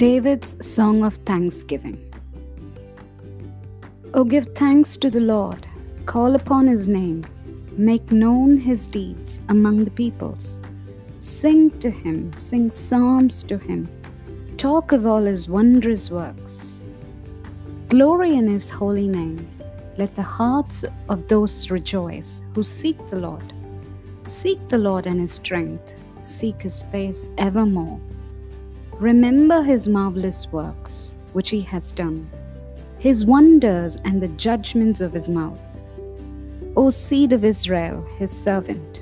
David's Song of Thanksgiving. O give thanks to the Lord, call upon his name, make known his deeds among the peoples. Sing to him, sing psalms to him, talk of all his wondrous works. Glory in his holy name. Let the hearts of those rejoice who seek the Lord. Seek the Lord and his strength, seek his face evermore. Remember his marvelous works, which he has done, his wonders and the judgments of his mouth. O seed of Israel, his servant,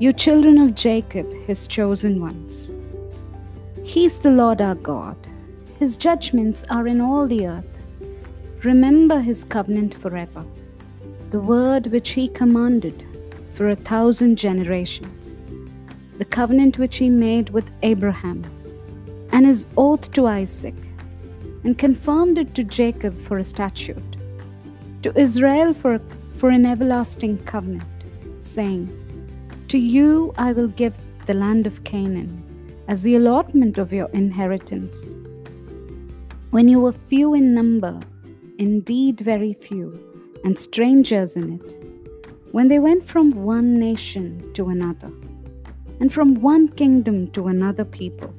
you children of Jacob, his chosen ones. He is the Lord our God. His judgments are in all the earth. Remember his covenant forever, the word which he commanded for a thousand generations, the covenant which he made with Abraham and his oath to Isaac, and confirmed it to Jacob for a statute, to Israel for, for an everlasting covenant, saying, To you I will give the land of Canaan as the allotment of your inheritance. When you were few in number, indeed very few, and strangers in it, when they went from one nation to another, and from one kingdom to another people,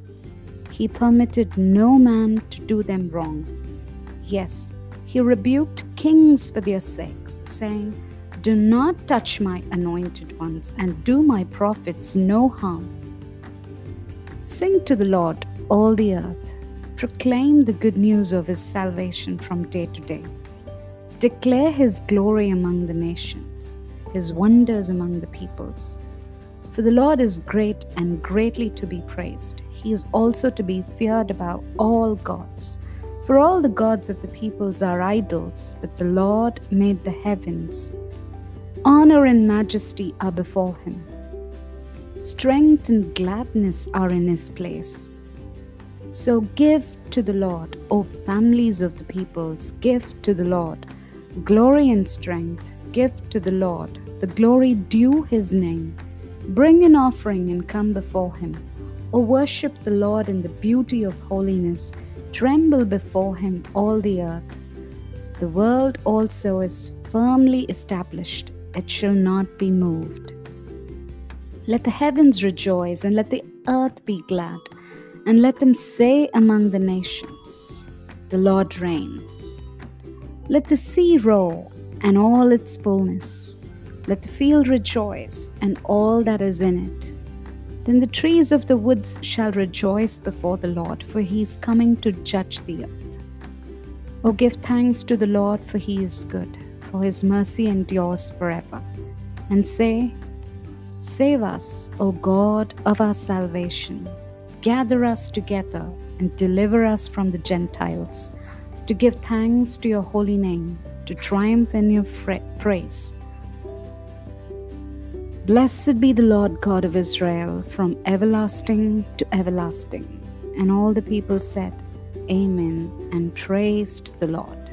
he permitted no man to do them wrong. Yes, he rebuked kings for their sakes, saying, Do not touch my anointed ones, and do my prophets no harm. Sing to the Lord, all the earth. Proclaim the good news of his salvation from day to day. Declare his glory among the nations, his wonders among the peoples. For the Lord is great and greatly to be praised. He is also to be feared above all gods. For all the gods of the peoples are idols, but the Lord made the heavens. Honor and majesty are before him. Strength and gladness are in his place. So give to the Lord, O families of the peoples, give to the Lord. Glory and strength, give to the Lord, the glory due his name. Bring an offering and come before him. O worship the Lord in the beauty of holiness. Tremble before him, all the earth. The world also is firmly established, it shall not be moved. Let the heavens rejoice, and let the earth be glad, and let them say among the nations, The Lord reigns. Let the sea roar, and all its fullness let the field rejoice, and all that is in it. Then the trees of the woods shall rejoice before the Lord, for he is coming to judge the earth. O give thanks to the Lord, for he is good, for his mercy endures forever. And say, Save us, O God of our salvation. Gather us together and deliver us from the Gentiles, to give thanks to your holy name, to triumph in your praise Blessed be the Lord God of Israel from everlasting to everlasting. And all the people said, Amen, and praised the Lord.